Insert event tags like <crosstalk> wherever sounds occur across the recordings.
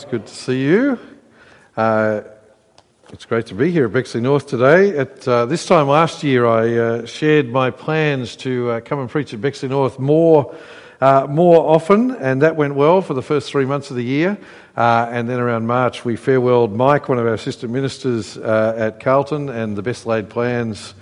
It's good to see you. Uh, it's great to be here at Bexley North today. At uh, this time last year, I uh, shared my plans to uh, come and preach at Bexley North more, uh, more often, and that went well for the first three months of the year. Uh, and then around March, we farewelled Mike, one of our assistant ministers at Carlton, and the best laid plans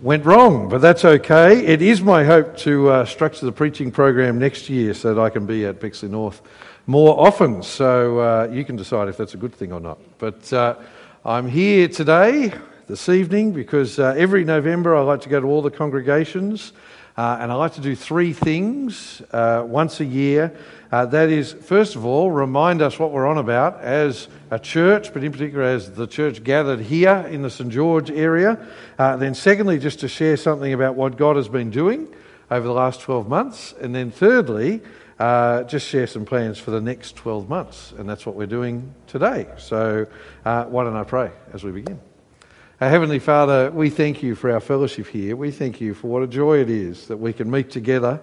went wrong, but that's okay. It is my hope to structure the preaching program next year so that I can be at Bexley North more often. So uh, you can decide if that's a good thing or not. But uh, I'm here today, this evening, because uh, every November I like to go to all the congregations uh, and I like to do three things uh, once a year. Uh, that is, first of all, remind us what we're on about as a church, but in particular as the church gathered here in the St George area. then, secondly, just to share something about what God has been doing over the last 12 months. And then, thirdly, uh, just share some plans for the next 12 months. And that's what we're doing today. So uh, why don't I pray as we begin? Our Heavenly Father, we thank you for our fellowship here. We thank you for what a joy it is that we can meet together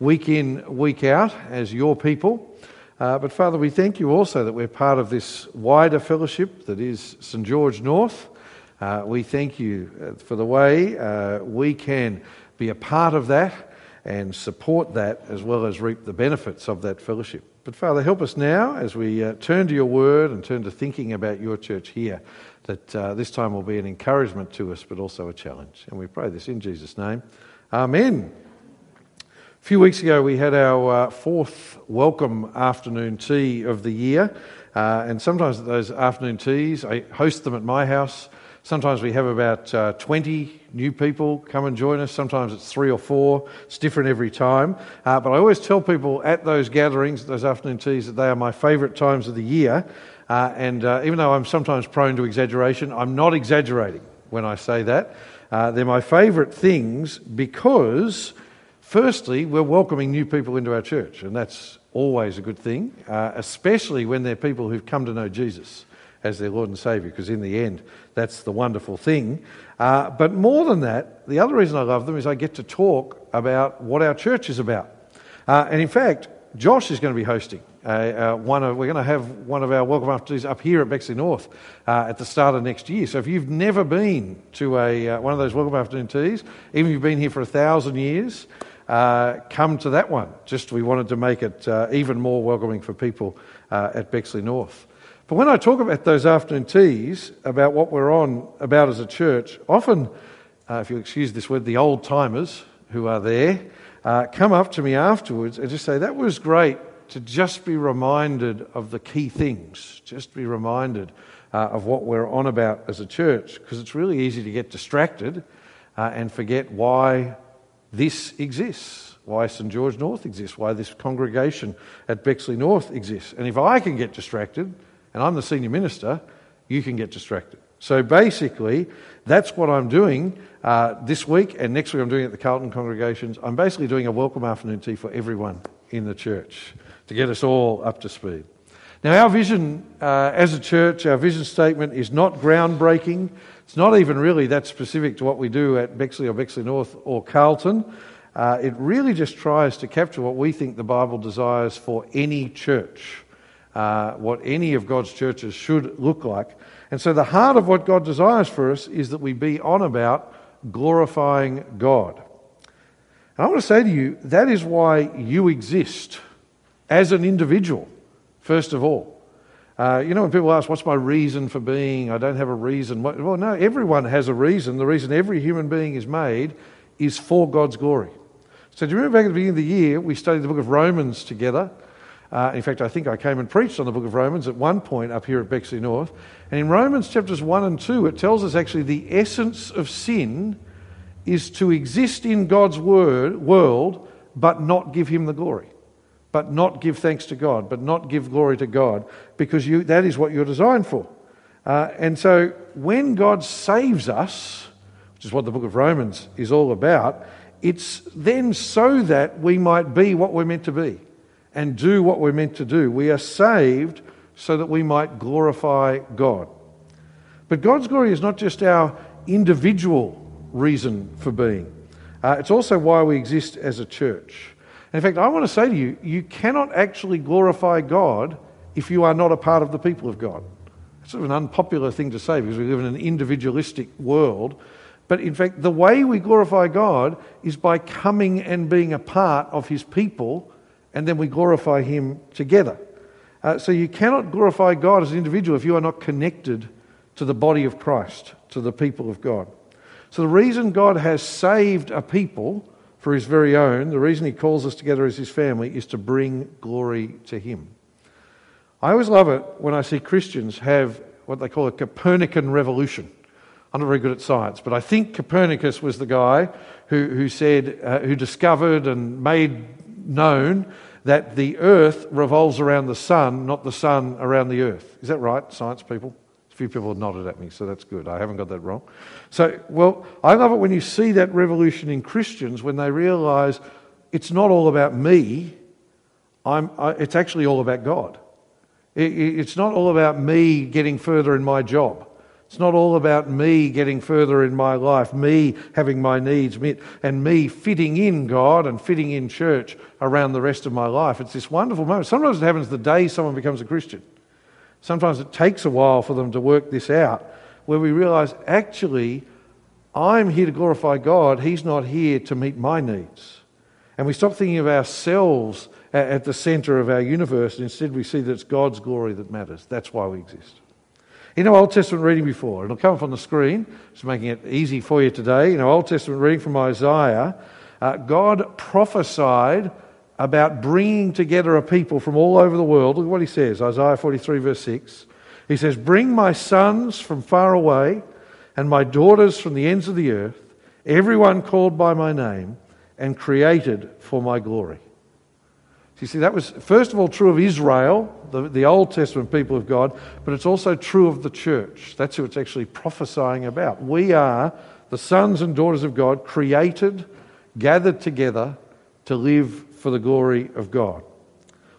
week in, week out as your people. Uh, but Father, we thank you also that we're part of this wider fellowship that is St George North. Uh, we thank you uh, for the way uh, we can be a part of that and support that as well as reap the benefits of that fellowship. But Father, help us now as we uh, turn to your word and turn to thinking about your church here, that uh, this time will be an encouragement to us, but also a challenge. And we pray this in Jesus' name. Amen. A few weeks ago, we had our uh, fourth welcome afternoon tea of the year. Uh, and sometimes those afternoon teas, I host them at my house. Sometimes we have about uh, 20 new people come and join us. Sometimes it's three or four. It's different every time. Uh, but I always tell people at those gatherings, those afternoon teas, that they are my favourite times of the year. Uh, and uh, even though I'm sometimes prone to exaggeration, I'm not exaggerating when I say that. Uh, they're my favourite things because, firstly, we're welcoming new people into our church, and that's always a good thing, uh, especially when they're people who've come to know Jesus as their Lord and Saviour, because in the end, that's the wonderful thing. Uh, but more than that, the other reason I love them is I get to talk about what our church is about. Uh, and in fact, Josh is going to be hosting. Uh, uh one of, we're going to have one of our welcome afternoons up here at Bexley North uh, at the start of next year. So if you've never been to a, uh, one of those welcome afternoon teas, even if you've been here for a thousand years, come to that one. Just we wanted to make it even more welcoming for people at Bexley North. But when I talk about those afternoon teas, about what we're on about as a church, often, uh, if you'll excuse this word, the old timers who are there uh, come up to me afterwards and just say, That was great to just be reminded of the key things, just be reminded uh, of what we're on about as a church, because it's really easy to get distracted uh, and forget why this exists, why St George North exists, why this congregation at Bexley North exists. And if I can get distracted, and I'm the senior minister, you can get distracted. So basically, that's what I'm doing uh, this week, and next week I'm doing it at the Carlton congregations. I'm basically doing a welcome afternoon tea for everyone in the church to get us all up to speed. Now, our vision uh, as a church, our vision statement is not groundbreaking. It's not even really that specific to what we do at Bexley or Bexley North or Carlton. Uh, it really just tries to capture what we think the Bible desires for any church uh, what any of God's churches should look like. And so, the heart of what God desires for us is that we be on about glorifying God. And I want to say to you, that is why you exist as an individual, first of all. Uh, you know, when people ask, What's my reason for being? I don't have a reason. Well, no, everyone has a reason. The reason every human being is made is for God's glory. So, do you remember back at the beginning of the year, we studied the book of Romans together? Uh, in fact, I think I came and preached on the book of Romans at one point up here at Bexley North. And in Romans chapters 1 and 2, it tells us actually the essence of sin is to exist in God's word, world, but not give him the glory. But not give thanks to God, but not give glory to God, because you, that is what you're designed for. Uh, and so when God saves us, which is what the book of Romans is all about, it's then so that we might be what we're meant to be and do what we're meant to do. We are saved so that we might glorify God. But God's glory is not just our individual reason for being, uh, it's also why we exist as a church. And in fact, I want to say to you, you cannot actually glorify God if you are not a part of the people of God. It's sort of an unpopular thing to say because we live in an individualistic world. But in fact, the way we glorify God is by coming and being a part of His people, and then we glorify Him together. Uh, so you cannot glorify God as an individual if you are not connected to the body of Christ, to the people of God. So the reason God has saved a people for His very own, the reason He calls us together as His family, is to bring glory to Him. I always love it when I see Christians have what they call a Copernican revolution. I'm not very good at science, but I think Copernicus was the guy who, who said, uh, who discovered and made known that the earth revolves around the sun, not the sun around the earth. Is that right, science people? A few people have nodded at me, so that's good. I haven't got that wrong. So, well, I love it when you see that revolution in Christians when they realize it's not all about me, I, it's actually all about God. It's not all about me getting further in my job. It's not all about me getting further in my life, me having my needs met, and me fitting in God and fitting in church around the rest of my life. It's this wonderful moment. Sometimes it happens the day someone becomes a Christian. Sometimes it takes a while for them to work this out, where we realize actually, I'm here to glorify God, He's not here to meet my needs. And we stop thinking of ourselves at the center of our universe, and instead we see that it's God's glory that matters. That's why we exist. In know, Old Testament reading before, it'll come up on the screen, just making it easy for you today. You know, Old Testament reading from Isaiah, uh, God prophesied about bringing together a people from all over the world. Look at what he says Isaiah 43, verse 6. He says, Bring my sons from far away and my daughters from the ends of the earth, everyone called by my name and created for my glory. You see, that was first of all true of Israel, the, the Old Testament people of God, but it's also true of the church. That's who it's actually prophesying about. We are the sons and daughters of God, created, gathered together to live for the glory of God.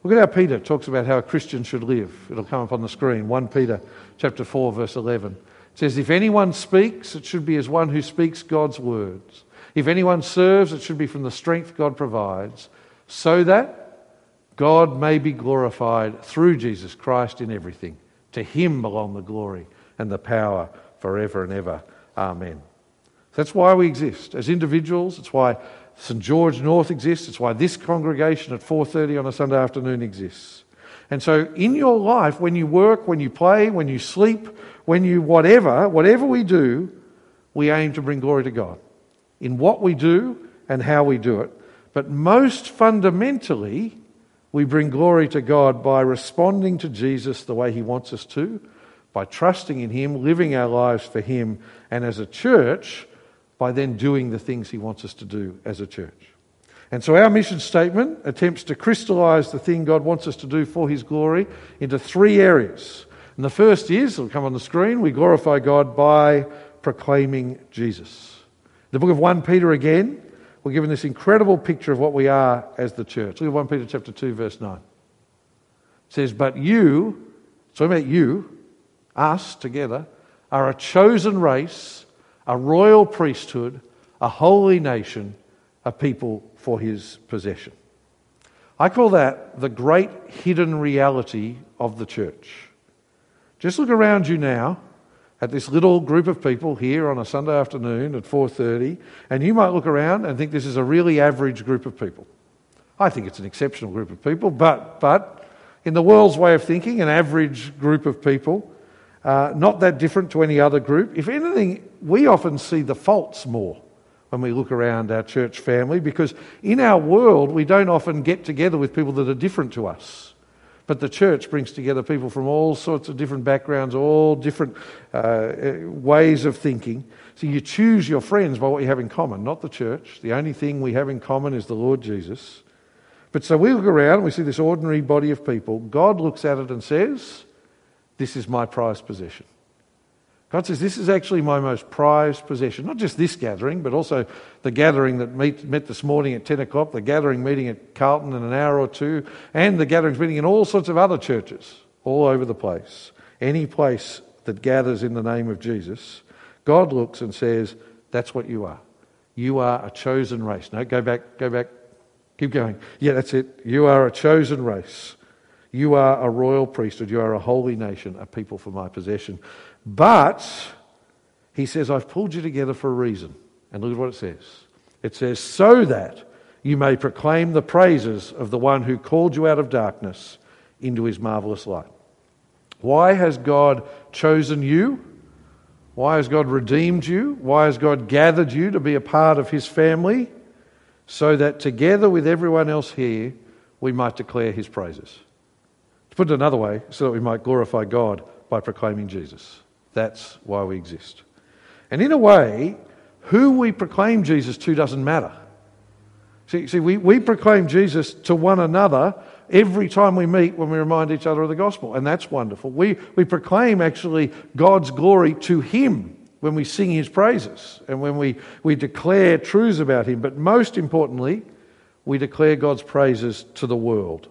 Look at how Peter talks about how a Christian should live. It'll come up on the screen. 1 Peter chapter 4, verse 11. It says, If anyone speaks, it should be as one who speaks God's words. If anyone serves, it should be from the strength God provides, so that God may be glorified through Jesus Christ in everything. To him belong the glory and the power forever and ever. Amen. That's why we exist as individuals. It's why St George North exists. It's why this congregation at 4:30 on a Sunday afternoon exists. And so in your life when you work, when you play, when you sleep, when you whatever, whatever we do, we aim to bring glory to God in what we do and how we do it. But most fundamentally, we bring glory to God by responding to Jesus the way He wants us to, by trusting in Him, living our lives for Him, and as a church, by then doing the things He wants us to do as a church. And so our mission statement attempts to crystallize the thing God wants us to do for His glory into three areas. And the first is, it'll come on the screen, we glorify God by proclaiming Jesus. The book of 1 Peter again we're given this incredible picture of what we are as the church. Look at 1 Peter chapter 2, verse 9. It says, But you, so about you, us together, are a chosen race, a royal priesthood, a holy nation, a people for his possession. I call that the great hidden reality of the church. Just look around you now at this little group of people here on a Sunday afternoon at 4:30 and you might look around and think this is a really average group of people. I think it's an exceptional group of people, but but in the world's way of thinking, an average group of people, uh, not that different to any other group. If anything, we often see the faults more when we look around our church family because in our world we don't often get together with people that are different to us. But the church brings together people from all sorts of different backgrounds, all different uh, ways of thinking. So you choose your friends by what you have in common, not the church. The only thing we have in common is the Lord Jesus. But so we look around and we see this ordinary body of people. God looks at it and says, This is my prized possession. God says, This is actually my most prized possession. Not just this gathering, but also the gathering that meet, met this morning at 10 o'clock, the gathering meeting at Carlton in an hour or two, and the gatherings meeting in all sorts of other churches all over the place. Any place that gathers in the name of Jesus, God looks and says, That's what you are. You are a chosen race. No, go back, go back, keep going. Yeah, that's it. You are a chosen race. You are a royal priesthood. You are a holy nation, a people for my possession. But, he says, I've pulled you together for a reason. And look at what it says. It says, so that you may proclaim the praises of the one who called you out of darkness into his marvelous light. Why has God chosen you? Why has God redeemed you? Why has God gathered you to be a part of his family? So that together with everyone else here, we might declare his praises. To put it another way, so that we might glorify God by proclaiming Jesus. That's why we exist. And in a way, who we proclaim Jesus to doesn't matter. See, see we, we proclaim Jesus to one another every time we meet when we remind each other of the gospel, and that's wonderful. We, we proclaim actually God's glory to Him when we sing His praises and when we, we declare truths about Him, but most importantly, we declare God's praises to the world.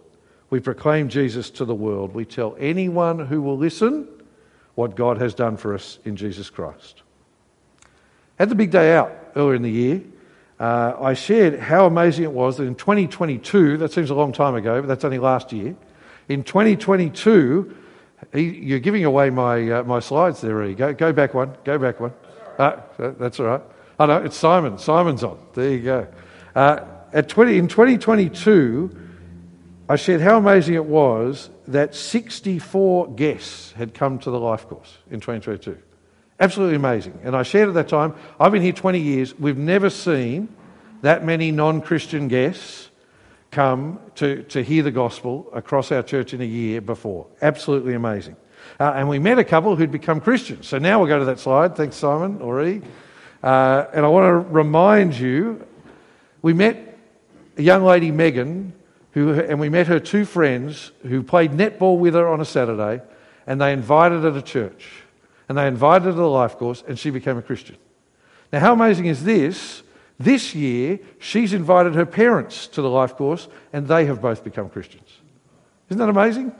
We proclaim Jesus to the world. We tell anyone who will listen what God has done for us in Jesus Christ. At the big day out earlier in the year, uh, I shared how amazing it was that in 2022, that seems a long time ago, but that's only last year. In 2022, you're giving away my, uh, my slides there, you go. Go back one, go back one. Uh, that's all right. Oh, no, it's Simon. Simon's on. There you go. Uh, at 20, in 2022, I shared how amazing it was that 64 guests had come to the life course in 2022. Absolutely amazing. And I shared at that time, I've been here 20 years, we've never seen that many non Christian guests come to, to hear the gospel across our church in a year before. Absolutely amazing. Uh, and we met a couple who'd become Christians. So now we'll go to that slide. Thanks, Simon E. Uh, and I want to remind you we met a young lady, Megan, who, and we met her two friends who played netball with her on a Saturday, and they invited her to church and they invited her to the life course, and she became a Christian. Now, how amazing is this? This year, she's invited her parents to the life course, and they have both become Christians. Isn't that amazing?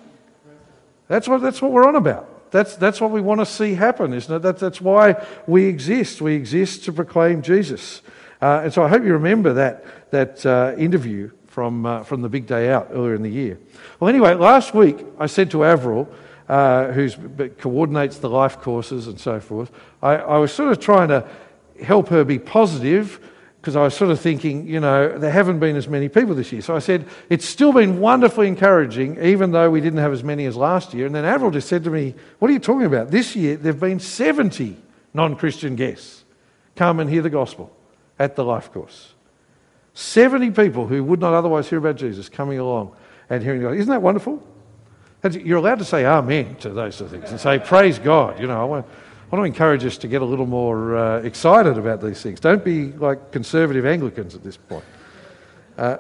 That's what, that's what we're on about. That's, that's what we want to see happen, isn't it? That, that's why we exist. We exist to proclaim Jesus. Uh, and so I hope you remember that, that uh, interview from, uh, from the big day out earlier in the year. Well, anyway, last week I said to Avril, uh, who coordinates the life courses and so forth. I, I was sort of trying to help her be positive because I was sort of thinking, you know, there haven't been as many people this year. So I said, it's still been wonderfully encouraging, even though we didn't have as many as last year. And then Avril just said to me, What are you talking about? This year, there have been 70 non Christian guests come and hear the gospel at the life course. 70 people who would not otherwise hear about Jesus coming along and hearing God. Isn't that wonderful? You're allowed to say amen to those sort of things and say, praise God. You know, I want, I want to encourage us to get a little more uh, excited about these things. Don't be like conservative Anglicans at this point. Uh,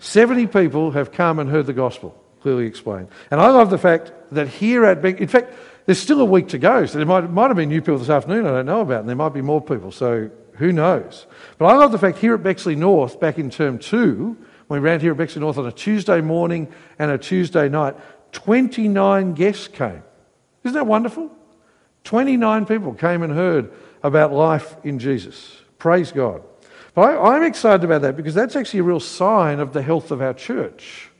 70 people have come and heard the gospel, clearly explained. And I love the fact that here at Beck, in fact, there's still a week to go. So there might, might have been new people this afternoon I don't know about, and there might be more people. So who knows? But I love the fact here at Bexley North, back in term two, when we ran here at Bexley North on a Tuesday morning and a Tuesday night, 29 guests came. Isn't that wonderful? 29 people came and heard about life in Jesus. Praise God. But I, am excited about that because that's actually a real sign of the health of our church.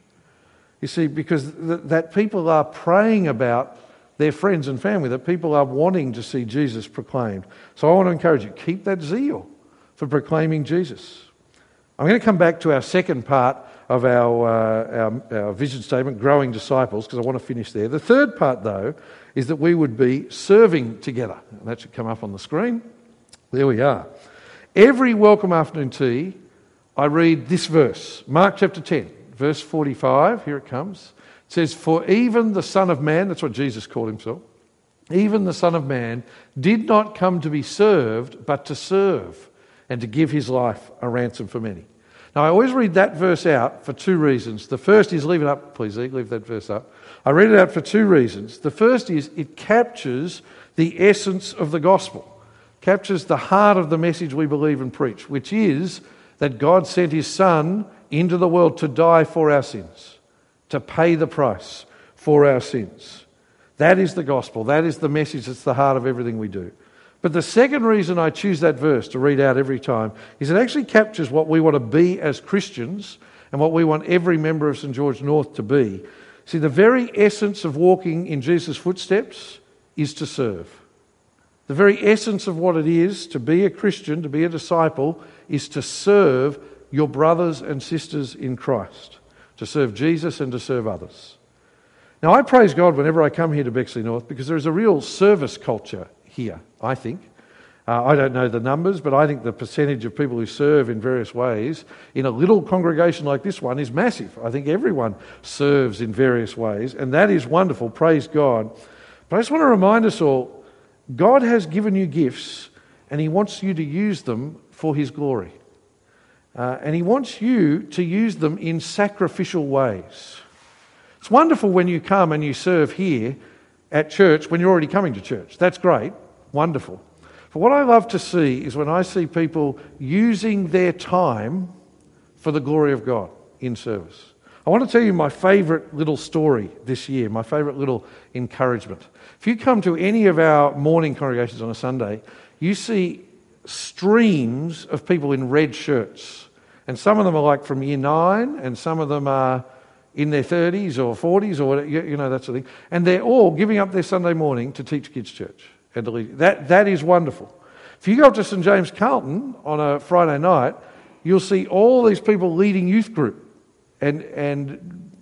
You see, because th- that people are praying about their friends and family, that people are wanting to see Jesus proclaimed. So I want to encourage you keep that zeal for proclaiming Jesus. I'm going to come back to our second part of our, uh, our, our, vision statement, growing disciples, because I want to finish there. The third part, though, is that we would be serving together. That should come up on the screen. There we are. Every welcome afternoon tea, I read this verse, Mark chapter 10, verse 45. Here it comes. It says, For even the Son of Man, that's what Jesus called himself, even the Son of Man did not come to be served, but to serve and to give his life a ransom for many. Now, I always read that verse out for two reasons. The first is, leave it up, please, leave that verse up. I read it out for two reasons. The first is, it captures the essence of the gospel, captures the heart of the message we believe and preach, which is that God sent his Son into the world to die for our sins, to pay the price for our sins. That is the gospel. That is the message that's the heart of everything we do. But the second reason I choose that verse to read out every time is it actually captures what we want to be as Christians and what we want every member of St. George North to be. See, the very essence of walking in Jesus' footsteps is to serve. The very essence of what it is to be a Christian, to be a disciple, is to serve your brothers and sisters in Christ, to serve Jesus and to serve others. Now, I praise God whenever I come here to Bexley North because there is a real service culture here, I think. Uh, I don't know the numbers, but I think the percentage of people who serve in various ways in a little congregation like this one is massive. I think everyone serves in various ways, and that is wonderful. Praise God. But I just want to remind us all God has given you gifts, and He wants you to use them for His glory. Uh, and He wants you to use them in sacrificial ways. It's wonderful when you come and you serve here at church when you're already coming to church. That's great, wonderful. But what I love to see is when I see people using their time for the glory of God in service. I want to tell you my favourite little story this year, my favourite little encouragement. If you come to any of our morning congregations on a Sunday, you see streams of people in red shirts. And some of them are like from year nine, and some of them are in their 30s or 40s or you know, that sort of thing. And they're all giving up their Sunday morning to teach kids' church and to lead. That, that is wonderful. If you go up to St James Carlton on a Friday night, you'll see all these people leading youth group. And, and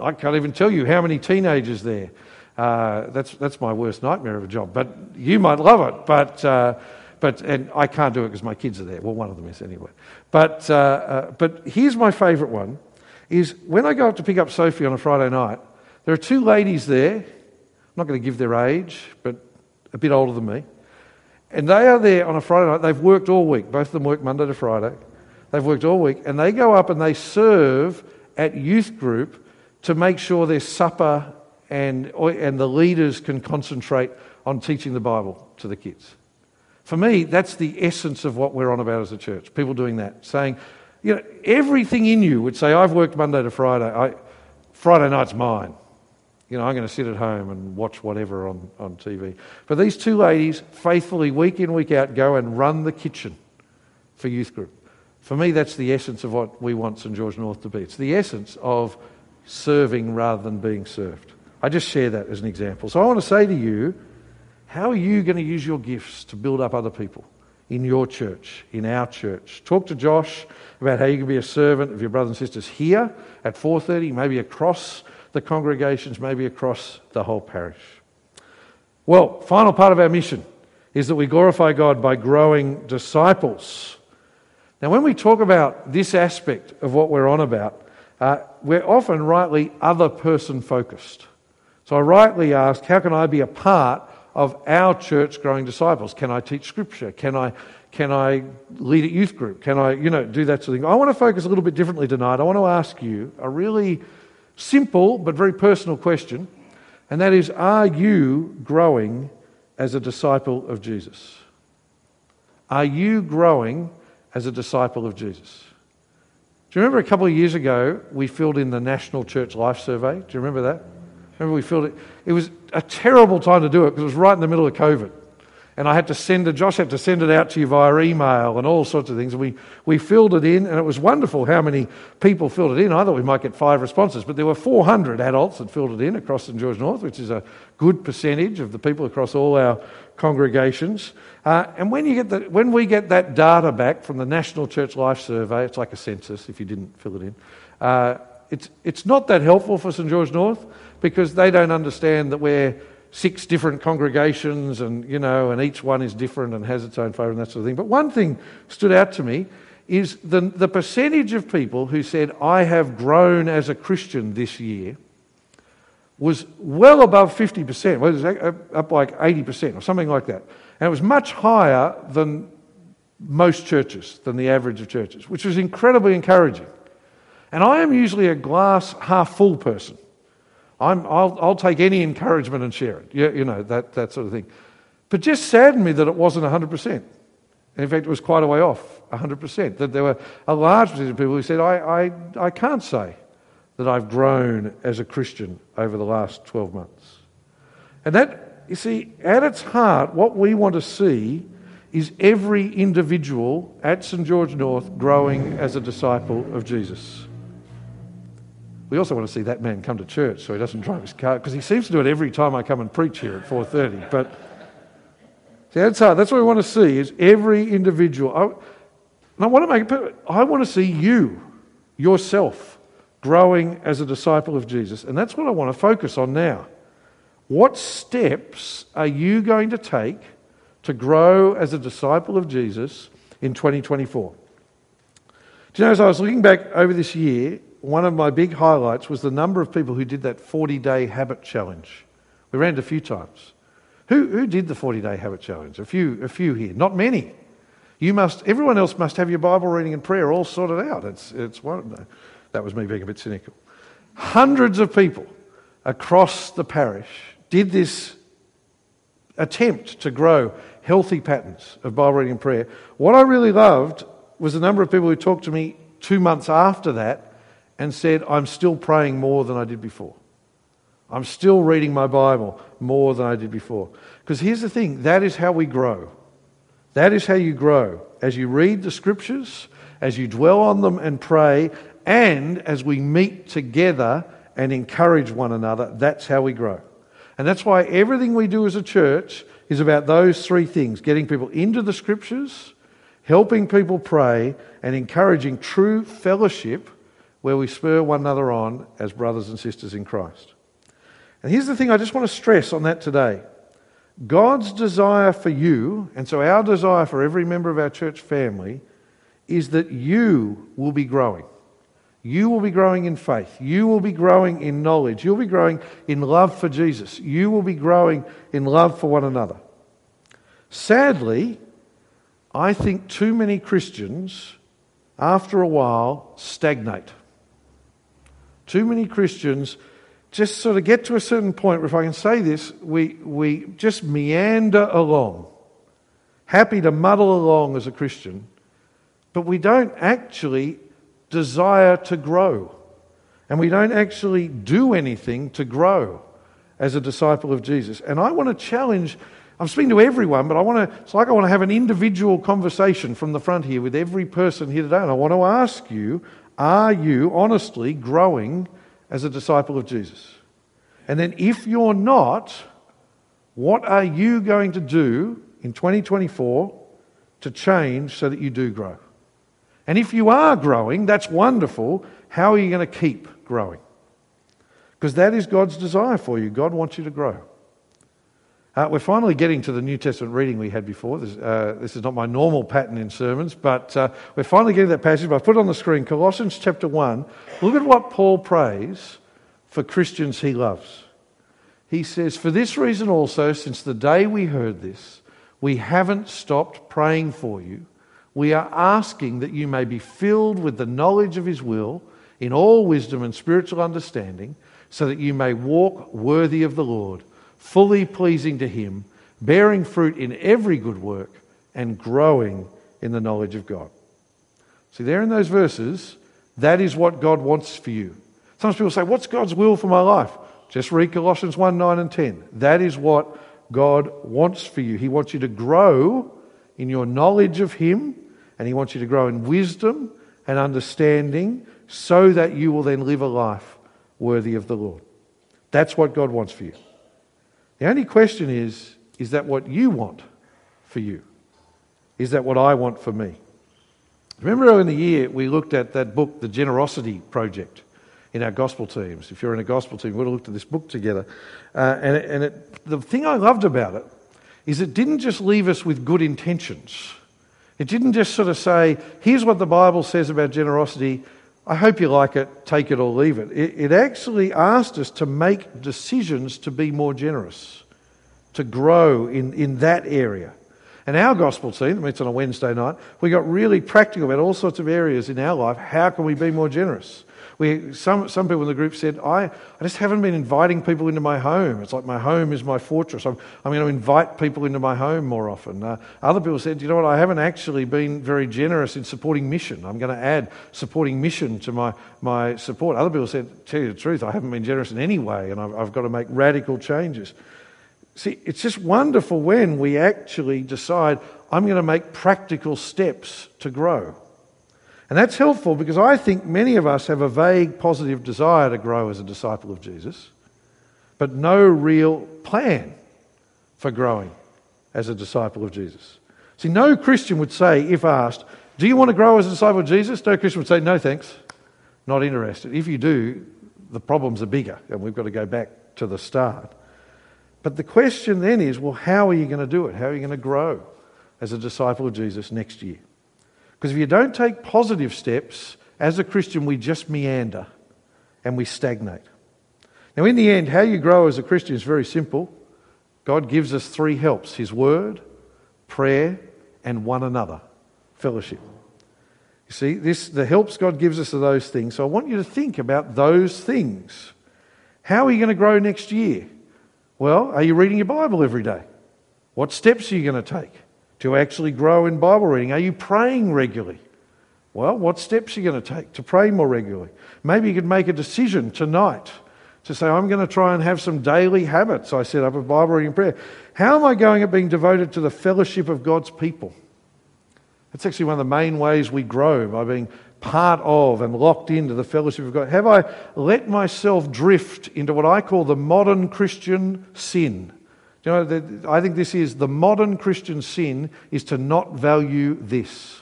I can't even tell you how many teenagers there. Uh, that's, that's my worst nightmare of a job. But you might love it. But, uh, but and I can't do it because my kids are there. Well, one of them is anyway. But, uh, uh but here's my favourite one is when I go up to pick up Sophie on a Friday night, there are two ladies there. I'm not going to give their age, but a bit older than me. And they are there on a Friday night. They've worked all week. Both of them work Monday to Friday. They've worked all week. And they go up and they serve at youth group to make sure their supper and, and the leaders can concentrate on teaching the Bible to the kids. For me, that's the essence of what we're on about as a church. People doing that, saying, you know, everything in you would say, I've worked Monday to Friday. I, Friday night's mine. You know, I'm going to sit at home and watch whatever on, on TV. But these two ladies faithfully, week in, week out, go and run the kitchen for youth group. For me, that's the essence of what we want St George North to be. It's the essence of serving rather than being served. I just share that as an example. So I want to say to you, how are you going to use your gifts to build up other people in your church, in our church? Talk to Josh about how you can be a servant of your brothers and sisters here at 4:30, maybe across the congregations, maybe across the whole parish. Well, final part of our mission is that we glorify God by growing disciples. Now, when we talk about this aspect of what we're on about, uh, we're often rightly other person focused. So I rightly ask, how can I be a part of our church growing disciples? Can I teach scripture? Can I, can I lead a youth group? Can I, you know, do that sort of thing? I want to focus a little bit differently tonight. I want to ask you a really simple but very personal question, and that is Are you growing as a disciple of Jesus? Are you growing as a disciple of Jesus? Do you remember a couple of years ago we filled in the National Church Life Survey? Do you remember that? Remember we filled it? It was a terrible time to do it because it was right in the middle of COVID and I had to send it, Josh had to send it out to you via email and all sorts of things. And We, we filled it in, and it was wonderful how many people filled it in. I thought we might get five responses, but there were 400 adults that filled it in across St George North, which is a good percentage of the people across all our congregations. Uh, and when, you get the, when we get that data back from the National Church Life Survey, it's like a census if you didn't fill it in, uh, it's, it's not that helpful for St George North because they don't understand that we're six different congregations and, you know, and each one is different and has its own favour and that sort of thing. But one thing stood out to me is the, the percentage of people who said, I have grown as a Christian this year was well above 50%, well, it was up like 80% or something like that. And it was much higher than most churches, than the average of churches, which was incredibly encouraging. And I am usually a glass half full person. I will I'll take any encouragement and share it, you, you know, that, that sort of thing. But just saddened me that it wasn't 100%. And in fact, it was quite a way off, 100%. That there were a large percentage of people who said, I, I, I can't say that I've grown as a Christian over the last 12 months. And that, you see, at its heart, what we want to see is every individual at St George North growing as a disciple of Jesus. We also want to see that man come to church so he doesn't drive his car, because he seems to do it every time I come and preach here at 4.30. But see, that's hard. That's what we want to see, is every individual. I, and I want to make it, I want to see you, yourself, growing as a disciple of Jesus. And that's what I want to focus on now. What steps are you going to take to grow as a disciple of Jesus in 2024? Do you know, as I was looking back over this year, one of my big highlights was the number of people who did that 40 day habit challenge. We ran it a few times. Who, who did the 40 day habit challenge? A few, a few here. Not many. You must, everyone else must have your Bible reading and prayer all sorted out. It's, it's one, that was me being a bit cynical. Hundreds of people across the parish did this attempt to grow healthy patterns of Bible reading and prayer. What I really loved was the number of people who talked to me two months after that and said, I'm still praying more than I did before. I'm still reading my Bible more than I did before. Because here's the thing that is how we grow. That is how you grow. As you read the scriptures, as you dwell on them and pray, and as we meet together and encourage one another, that's how we grow. And that's why everything we do as a church is about those three things getting people into the scriptures, helping people pray, and encouraging true fellowship where we spur one another on as brothers and sisters in Christ. And here's the thing I just want to stress on that today God's desire for you, and so our desire for every member of our church family, is that you will be growing. You will be growing in faith. You will be growing in knowledge. You'll be growing in love for Jesus. You will be growing in love for one another. Sadly, I think too many Christians, after a while, stagnate. Too many Christians just sort of get to a certain point where, if I can say this, we, we just meander along, happy to muddle along as a Christian, but we don't actually desire to grow. And we don't actually do anything to grow as a disciple of Jesus. And I want to challenge, I'm speaking to everyone, but I want to, it's like I want to have an individual conversation from the front here with every person here today. And I want to ask you, are you honestly growing as a disciple of Jesus? And then if you're not, what are you going to do in 2024 to change so that you do grow? And if you are growing, that's wonderful. How are you going to keep growing? Because that is God's desire for you. God wants you to grow. Uh, we're finally getting to the New Testament reading we had before. This, uh, this is not my normal pattern in sermons, but uh, we're finally getting that passage. But I've put it on the screen Colossians chapter 1. Look at what Paul prays for Christians he loves. He says, For this reason also, since the day we heard this, we haven't stopped praying for you we are asking that you may be filled with the knowledge of His will in all wisdom and spiritual understanding, so that you may walk worthy of the Lord, fully pleasing to Him, bearing fruit in every good work, and growing in the knowledge of God. See, there in those verses, that is what God wants for you. Sometimes people say, What's God's will for my life? Just read Colossians 1 9 and 10. That is what God wants for you. He wants you to grow in your knowledge of Him and He wants you to grow in wisdom and understanding so that you will then live a life worthy of the Lord. That's what God wants for you. The only question is is that what you want for you? Is that what I want for me? Remember in the year we looked at that book, The Generosity Project, in our gospel teams. If you're in a gospel team, we would have looked at this book together. Uh, and it, and it, the thing I loved about it is it didn't just leave us with good intentions. It didn't just sort of say, here's what the Bible says about generosity. I hope you like it, take it or leave it. It, it actually asked us to make decisions to be more generous, to grow in, in that area. And our gospel team, it's on a Wednesday night, we got really practical about all sorts of areas in our life. How can we be more generous? We, some, some people in the group said, I, I just haven't been inviting people into my home. It's like my home is my fortress. I'm, I'm going to invite people into my home more often. Uh, other people said, you know what, I haven't actually been very generous in supporting mission. I'm going to add supporting mission to my, my support. Other people said, tell you the truth, I haven't been generous in any way and I've, I've got to make radical changes. See, it's just wonderful when we actually decide, I'm going to make practical steps to grow. And that's helpful because I think many of us have a vague positive desire to grow as a disciple of Jesus, but no real plan for growing as a disciple of Jesus. See, no Christian would say, if asked, Do you want to grow as a disciple of Jesus? No Christian would say, No, thanks. Not interested. If you do, the problems are bigger, and we've got to go back to the start. But the question then is well, how are you going to do it? How are you going to grow as a disciple of Jesus next year? Because if you don't take positive steps, as a Christian, we just meander and we stagnate. Now, in the end, how you grow as a Christian is very simple. God gives us three helps His Word, prayer, and one another fellowship. You see, this, the helps God gives us are those things. So I want you to think about those things. How are you going to grow next year? Well, are you reading your Bible every day? What steps are you going to take to actually grow in Bible reading? Are you praying regularly? Well, what steps are you going to take to pray more regularly? Maybe you could make a decision tonight to say, I'm going to try and have some daily habits I set up of Bible reading and prayer. How am I going at being devoted to the fellowship of God's people? That's actually one of the main ways we grow by being part of and locked into the fellowship of God. Have I let myself drift into what I call the modern Christian sin? You know, I think this is the modern Christian sin is to not value this.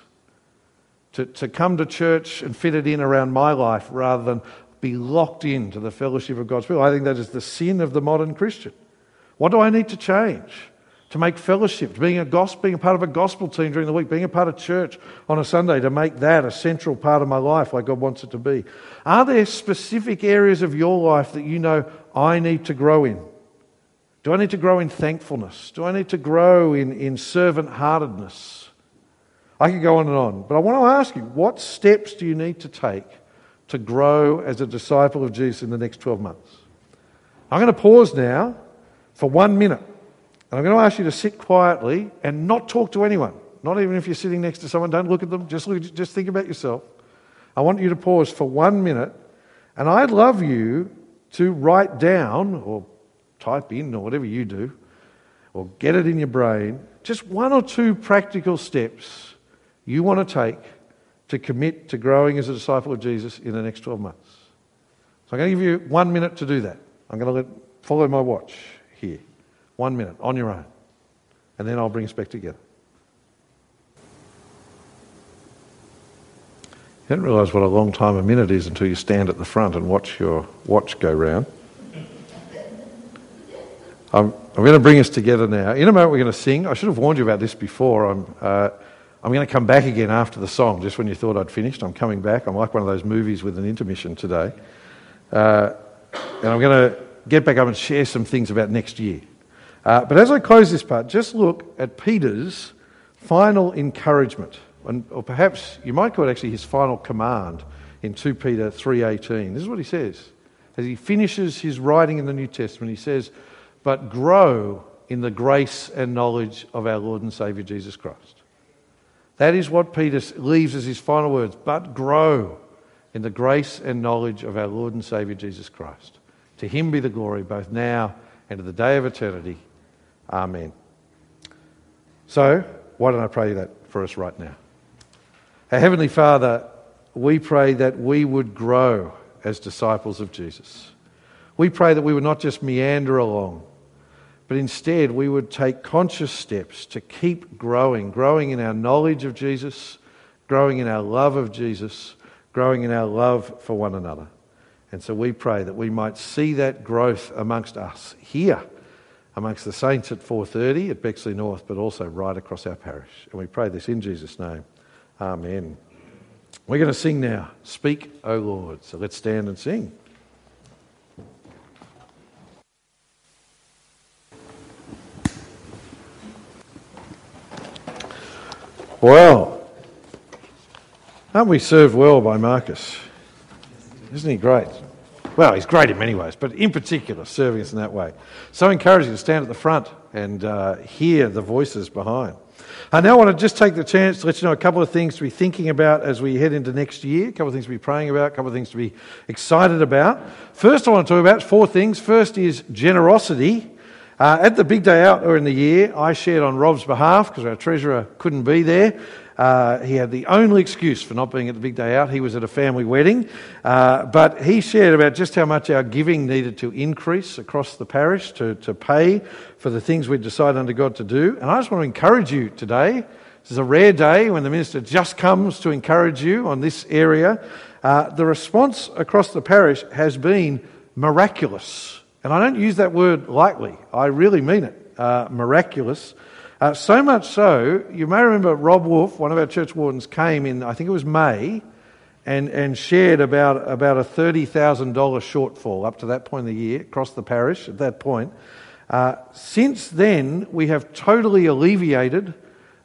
To, to come to church and fit it in around my life rather than be locked into the fellowship of God's people. I think that is the sin of the modern Christian. What do I need to change? To make fellowship, to being a gospel, being a part of a gospel team during the week, being a part of church on a Sunday, to make that a central part of my life like God wants it to be. Are there specific areas of your life that you know I need to grow in? Do I need to grow in thankfulness? Do I need to grow in, in servant heartedness? I could go on and on, but I want to ask you what steps do you need to take to grow as a disciple of Jesus in the next 12 months? I'm going to pause now for one minute. And I'm going to ask you to sit quietly and not talk to anyone. Not even if you're sitting next to someone, don't look at them, just, look, just think about yourself. I want you to pause for one minute, and I'd love you to write down or type in or whatever you do, or get it in your brain, just one or two practical steps you want to take to commit to growing as a disciple of Jesus in the next 12 months. So I'm going to give you one minute to do that. I'm going to let, follow my watch here. One minute on your own. And then I'll bring us back together. You don't realise what a long time a minute is until you stand at the front and watch your watch go round. I'm, I'm going to bring us together now. In a moment, we're going to sing. I should have warned you about this before. I'm, uh, I'm going to come back again after the song, just when you thought I'd finished. I'm coming back. I'm like one of those movies with an intermission today. Uh, and I'm going to get back up and share some things about next year. Uh, but as I close this part, just look at Peter's final encouragement, and, or perhaps you might call it actually his final command in 2 Peter 3.18. This is what he says. As he finishes his writing in the New Testament, he says, But grow in the grace and knowledge of our Lord and Saviour Jesus Christ. That is what Peter leaves as his final words. But grow in the grace and knowledge of our Lord and Saviour Jesus Christ. To him be the glory both now and to the day of eternity. Amen. So, why don't I pray that for us right now? Our Heavenly Father, we pray that we would grow as disciples of Jesus. We pray that we would not just meander along, but instead we would take conscious steps to keep growing, growing in our knowledge of Jesus, growing in our love of Jesus, growing in our love for one another. And so we pray that we might see that growth amongst us here amongst the saints at 4.30 at Bexley North, but also right across our parish. And we pray this in Jesus' name. Amen. We're going to sing now, Speak, O Lord. So let's stand and sing. Well, aren't we served well by Marcus? Isn't he great? Well, he's great in many ways, but in particular, serving us in that way. So encouraging to stand at the front and uh, hear the voices behind. I now want to just take the chance to let you know a couple of things to be thinking about as we head into next year, a couple of things to be praying about, a couple of things to be excited about. First, I want to talk about four things. First is generosity. Uh, at the big day out or in the year, I shared on Rob's behalf because our treasurer couldn't be there. Uh, he had the only excuse for not being at the big day out. He was at a family wedding. Uh, but he shared about just how much our giving needed to increase across the parish to, to pay for the things we'd decided under God to do. And I just want to encourage you today. This is a rare day when the minister just comes to encourage you on this area. Uh, the response across the parish has been miraculous. And I don't use that word lightly, I really mean it. Uh, miraculous. Uh, so much so, you may remember Rob Wolf, one of our church wardens, came in, I think it was May, and, and shared about, about a $30,000 shortfall up to that point of the year across the parish at that point. Uh, since then, we have totally alleviated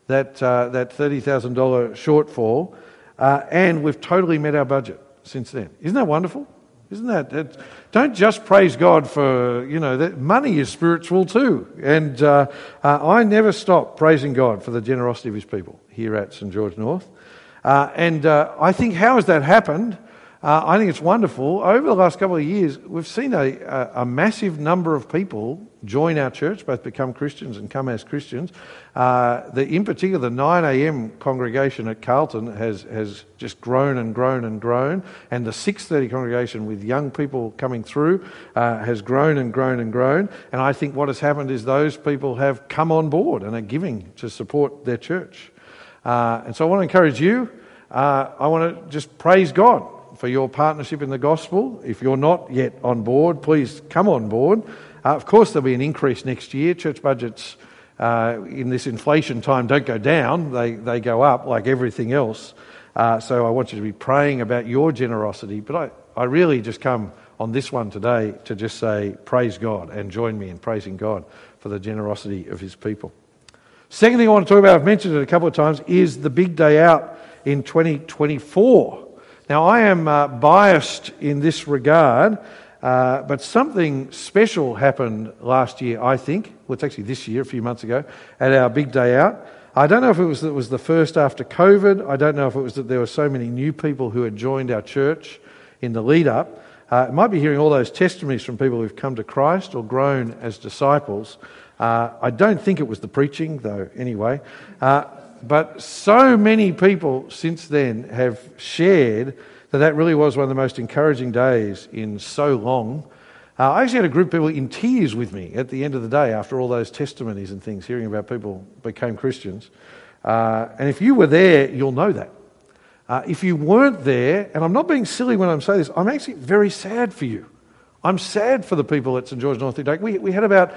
that, uh, that $30,000 shortfall, uh, and we've totally met our budget since then. Isn't that wonderful? Isn't that? don't just praise God for, you know, that money is spiritual too. And uh, uh, I never stop praising God for the generosity of his people here at St. George North. Uh, and uh, I think, how has that happened? Uh, I think it's wonderful. Over the last couple of years, we've seen a, a, a, massive number of people join our church, both become Christians and come as Christians. Uh, the, in particular, the 9 a.m. congregation at Carlton has, has just grown and grown and grown, and the 6:30 congregation with young people coming through uh, has grown and grown and grown. And I think what has happened is those people have come on board and are giving to support their church. Uh, and so I want to encourage you. Uh, I want to just praise God for your partnership in the gospel. If you're not yet on board, please come on board. Uh, of course, there'll be an increase next year. Church budgets uh, in this inflation time don't go down, they, they go up like everything else. Uh, so I want you to be praying about your generosity. But I, I really just come on this one today to just say, praise God and join me in praising God for the generosity of his people. Second thing I want to talk about, I've mentioned it a couple of times, is the big day out in 2024. Now, I am uh, biased in this regard, uh, but something special happened last year, I think. Well, it's actually this year, a few months ago, at our big day out. I don't know if it was it was the first after COVID. I don't know if it was that there were so many new people who had joined our church in the lead up. Uh, it might be hearing all those testimonies from people who've come to Christ or grown as disciples. Uh, I don't think it was the preaching, though, anyway. Uh, but so many people since then have shared that that really was one of the most encouraging days in so long. Uh, I actually had a group of people in tears with me at the end of the day after all those testimonies and things, hearing about people became Christians. Uh, and if you were there, you'll know that. Uh, if you weren't there, and I'm not being silly when I'm saying this, I'm actually very sad for you. I'm sad for the people at St George North We, we had about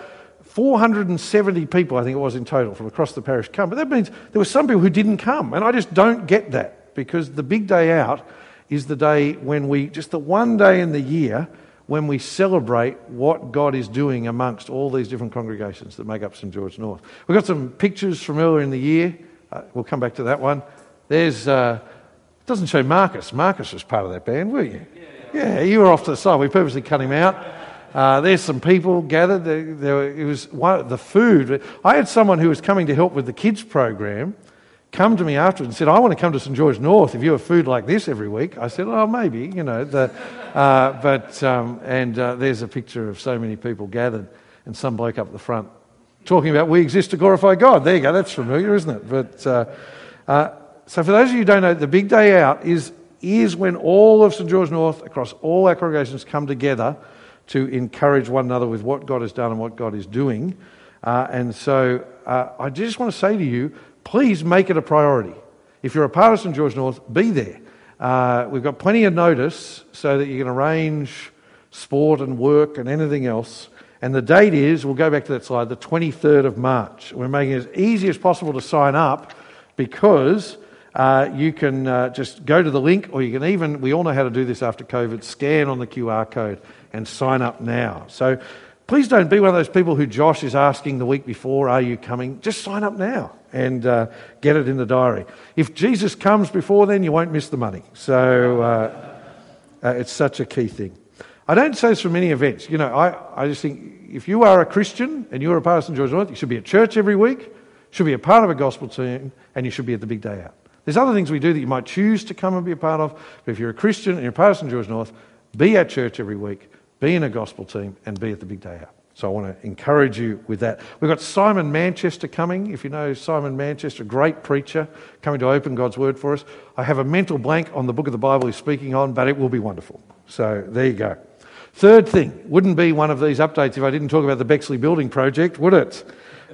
470 people, I think it was in total, from across the parish come. But that means there were some people who didn't come. And I just don't get that because the big day out is the day when we, just the one day in the year, when we celebrate what God is doing amongst all these different congregations that make up St George North. We've got some pictures from earlier in the year. Uh, we'll come back to that one. There's, uh, it doesn't show Marcus. Marcus was part of that band, were you? Yeah, yeah you were off to the side. We purposely cut him out. Uh, there's some people gathered. There, there, it was one, the food. I had someone who was coming to help with the kids program come to me afterwards and said, I want to come to St George North if you have food like this every week. I said, oh, maybe, you know. The, <laughs> uh, but, um, and uh, there's a picture of so many people gathered and some bloke up the front talking about we exist to glorify God. There you go, that's familiar, isn't it? But, uh, uh so for those of you who don't know, the big day out is, is when all of St George North, across all our congregations, come together to encourage one another with what God has done and what God is doing. Uh, and so uh, I just want to say to you, please make it a priority. If you're a part of St George North, be there. Uh, we've got plenty of notice so that you can arrange sport and work and anything else. And the date is, we'll go back to that slide, the 23rd of March. We're making it as easy as possible to sign up because uh, you can uh, just go to the link, or you can even, we all know how to do this after COVID, scan on the QR code and sign up now. So please don't be one of those people who Josh is asking the week before, Are you coming? Just sign up now and uh, get it in the diary. If Jesus comes before then, you won't miss the money. So uh, uh, it's such a key thing. I don't say this for many events. You know, I, I just think if you are a Christian and you're a part of St. George North, you should be at church every week, should be a part of a gospel team, and you should be at the big day out. There's other things we do that you might choose to come and be a part of, but if you're a Christian and you're a of St. George North, be at church every week, be in a gospel team, and be at the big day out. So I want to encourage you with that. We've got Simon Manchester coming. If you know Simon Manchester, great preacher, coming to open God's Word for us. I have a mental blank on the book of the Bible he's speaking on, but it will be wonderful. So there you go. Third thing, wouldn't be one of these updates if I didn't talk about the Bexley Building Project, would it?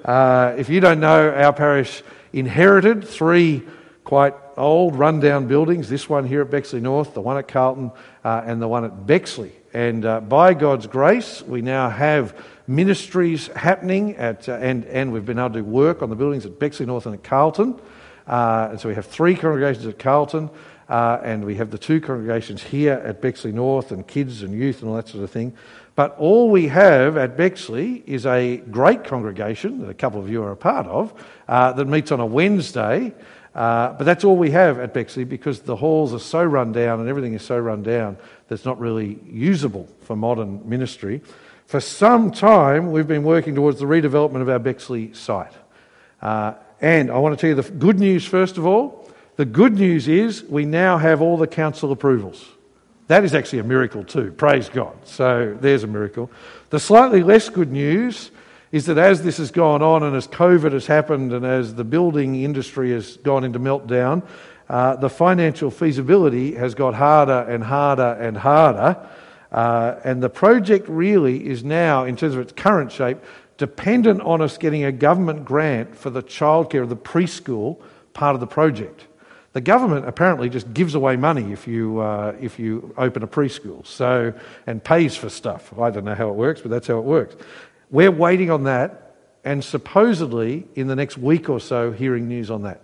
Uh, if you don't know, our parish inherited three quite old, rundown buildings this one here at Bexley North, the one at Carlton, uh, and the one at Bexley. And uh, by God's grace, we now have ministries happening, at, uh, and, and we've been able to work on the buildings at Bexley North and at Carlton. Uh, and so we have three congregations at Carlton, uh, and we have the two congregations here at Bexley North, and kids and youth and all that sort of thing. But all we have at Bexley is a great congregation that a couple of you are a part of uh, that meets on a Wednesday. Uh, but that's all we have at Bexley because the halls are so run down and everything is so run down that it's not really usable for modern ministry. For some time, we've been working towards the redevelopment of our Bexley site. Uh, and I want to tell you the good news first of all. The good news is we now have all the council approvals. That is actually a miracle too. Praise God. So there's a miracle. The slightly less good news is that as this has gone on and as COVID has happened and as the building industry has gone into meltdown, uh, the financial feasibility has got harder and harder and harder. Uh, and the project really is now, in terms of its current shape, dependent on us getting a government grant for the childcare of the preschool part of the project. The government apparently just gives away money if you, uh, if you open a preschool so, and pays for stuff. I don't know how it works, but that's how it works. We're waiting on that, and supposedly in the next week or so, hearing news on that.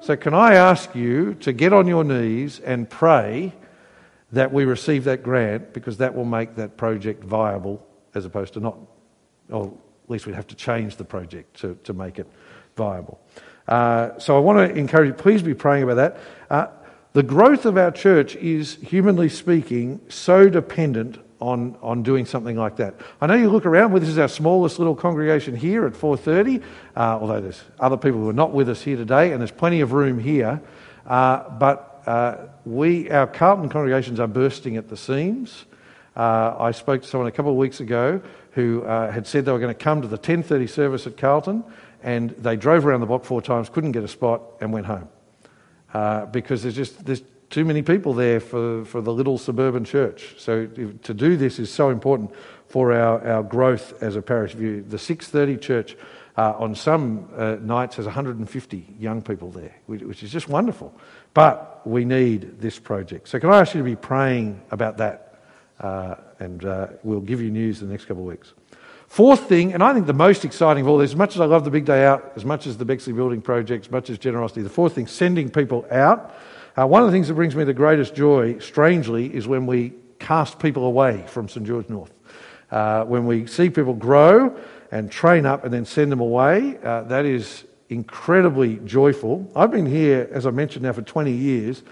So, can I ask you to get on your knees and pray that we receive that grant because that will make that project viable as opposed to not, or at least we'd have to change the project to, to make it viable. Uh, so I want to encourage you, please be praying about that. Uh, the growth of our church is, humanly speaking, so dependent on, on doing something like that. I know you look around, well, this is our smallest little congregation here at 4.30, uh, although there's other people who are not with us here today, and there's plenty of room here. Uh, but uh, we, our Carlton congregations are bursting at the seams. Uh, I spoke to someone a couple of weeks ago who uh, had said they were going to come to the 10.30 service at Carlton, and they drove around the block four times, couldn't get a spot, and went home. Uh, because there's just there's too many people there for, for the little suburban church. So to do this is so important for our, our growth as a parish view. The 630 church uh, on some uh, nights has 150 young people there, which, which, is just wonderful. But we need this project. So can I ask you to be praying about that? Uh, and uh, we'll give you news in the next couple of weeks. Fourth thing, and I think the most exciting of all this, as much as I love the big day out, as much as the Bexley Building Project, as much as generosity, the fourth thing, sending people out. Uh, one of the things that brings me the greatest joy, strangely, is when we cast people away from St George North. Uh, when we see people grow and train up and then send them away, uh, that is incredibly joyful. I've been here, as I mentioned now, for 20 years,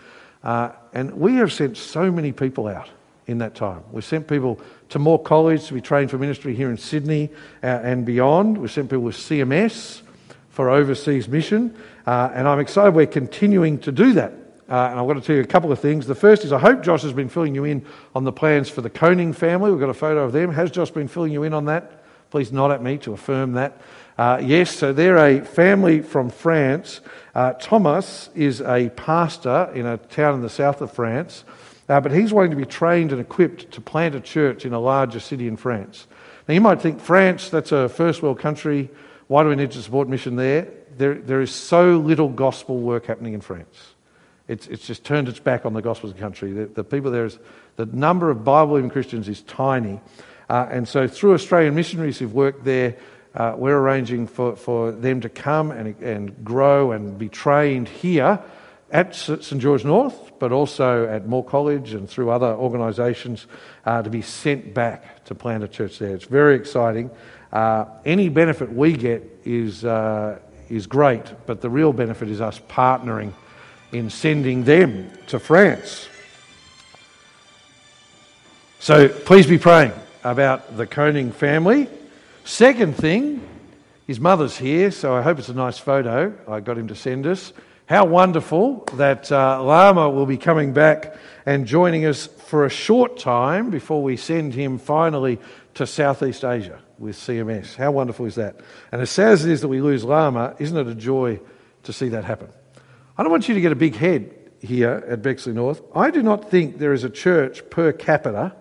uh, and we have sent so many people out in that time. We've sent people to Moore College to be trained for ministry here in Sydney uh, and beyond. We've sent people with CMS for overseas mission, uh, and I'm excited we're continuing to do that. Uh, and I've got to tell you a couple of things. The first is I hope Josh has been filling you in on the plans for the Koning family. We've got a photo of them. Has Josh been filling you in on that? Please nod at me to affirm that. Uh, yes, so they're a family from France. Uh, Thomas is a pastor in a town in the south of France, uh, but he's wanting to be trained and equipped to plant a church in a larger city in France. Now, you might think, France, that's a first world country. Why do we need to support mission there? There, there is so little gospel work happening in France. It's, it's just turned its back on the gospel country. The, the people there is, the number of Bible believing Christians is tiny. Uh, and so through Australian missionaries who've worked there, uh, we're arranging for, for them to come and, and grow and be trained here at St George North, but also at Moore College and through other organisations uh, to be sent back to plant a church there. It's very exciting. Uh, any benefit we get is, uh, is great, but the real benefit is us partnering in sending them to France. So please be praying about the Koning family. Second thing, his mother's here, so I hope it's a nice photo I got him to send us. How wonderful that uh, Lama will be coming back and joining us for a short time before we send him finally to Southeast Asia with CMS. How wonderful is that? And as sad as it is that we lose Lama, isn't it a joy to see that happen? I don't want you to get a big head here at Bexley North. I do not think there is a church per capita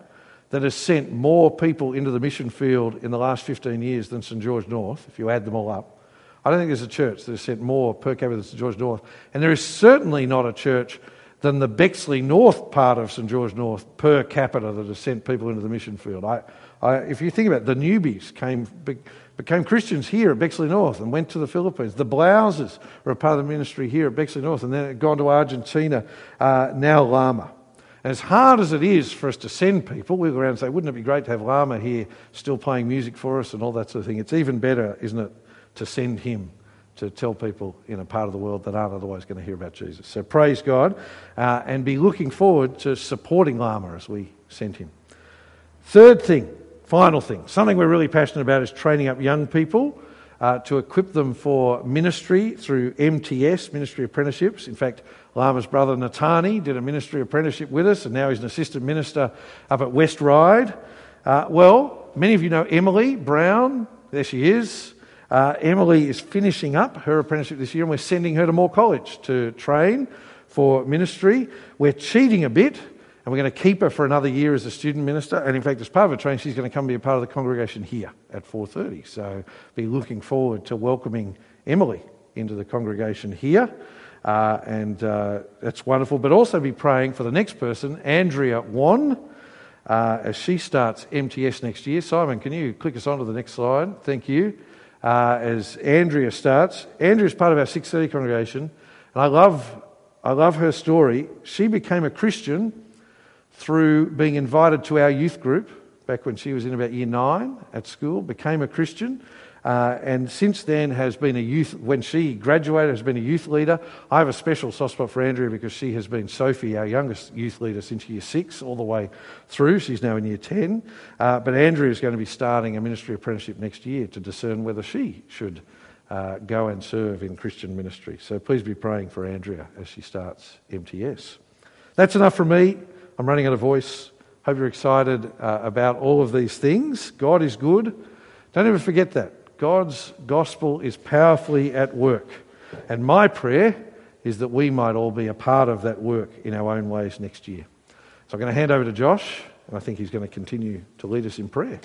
that has sent more people into the mission field in the last 15 years than St George North, if you add them all up. I don't think there's a church that has sent more per capita than St George North. And there is certainly not a church than the Bexley North part of St George North per capita that has sent people into the mission field. I, I, if you think about it, the newbies came, became Christians here at Bexley North and went to the Philippines. The Blouses were a part of the ministry here at Bexley North and then gone to Argentina, uh, now Lama. As hard as it is for us to send people, we go around and say, wouldn't it be great to have Lama here still playing music for us and all that sort of thing? It's even better, isn't it, to send him to tell people in a part of the world that aren't otherwise going to hear about Jesus. So praise God uh, and be looking forward to supporting Lama as we send him. Third thing, final thing, something we're really passionate about is training up young people uh, to equip them for ministry through MTS, Ministry Apprenticeships. In fact, Lama's brother Natani did a ministry apprenticeship with us, and now he's an assistant minister up at West Ryde. Uh, well, many of you know Emily Brown. There she is. Uh, Emily is finishing up her apprenticeship this year, and we're sending her to Moore College to train for ministry. We're cheating a bit, and we're going to keep her for another year as a student minister. And in fact, as part of her training, she's going to come be a part of the congregation here at 4:30. So, be looking forward to welcoming Emily into the congregation here. Uh, and uh, that's wonderful. But also be praying for the next person, Andrea Wan, uh, as she starts MTS next year. Simon, can you click us on to the next slide? Thank you. Uh, as Andrea starts, Andrea is part of our 630 congregation, and I love, I love her story. She became a Christian through being invited to our youth group back when she was in about year nine at school, became a Christian. Uh, and since then has been a youth, when she graduated, has been a youth leader. I have a special soft spot for Andrea because she has been Sophie, our youngest youth leader, since year six all the way through. She's now in year 10. Uh, but Andrea is going to be starting a ministry apprenticeship next year to discern whether she should uh, go and serve in Christian ministry. So please be praying for Andrea as she starts MTS. That's enough from me. I'm running out of voice. Hope you're excited uh, about all of these things. God is good. Don't ever forget that. God's gospel is powerfully at work. And my prayer is that we might all be a part of that work in our own ways next year. So I'm going to hand over to Josh, and I think he's going to continue to lead us in prayer.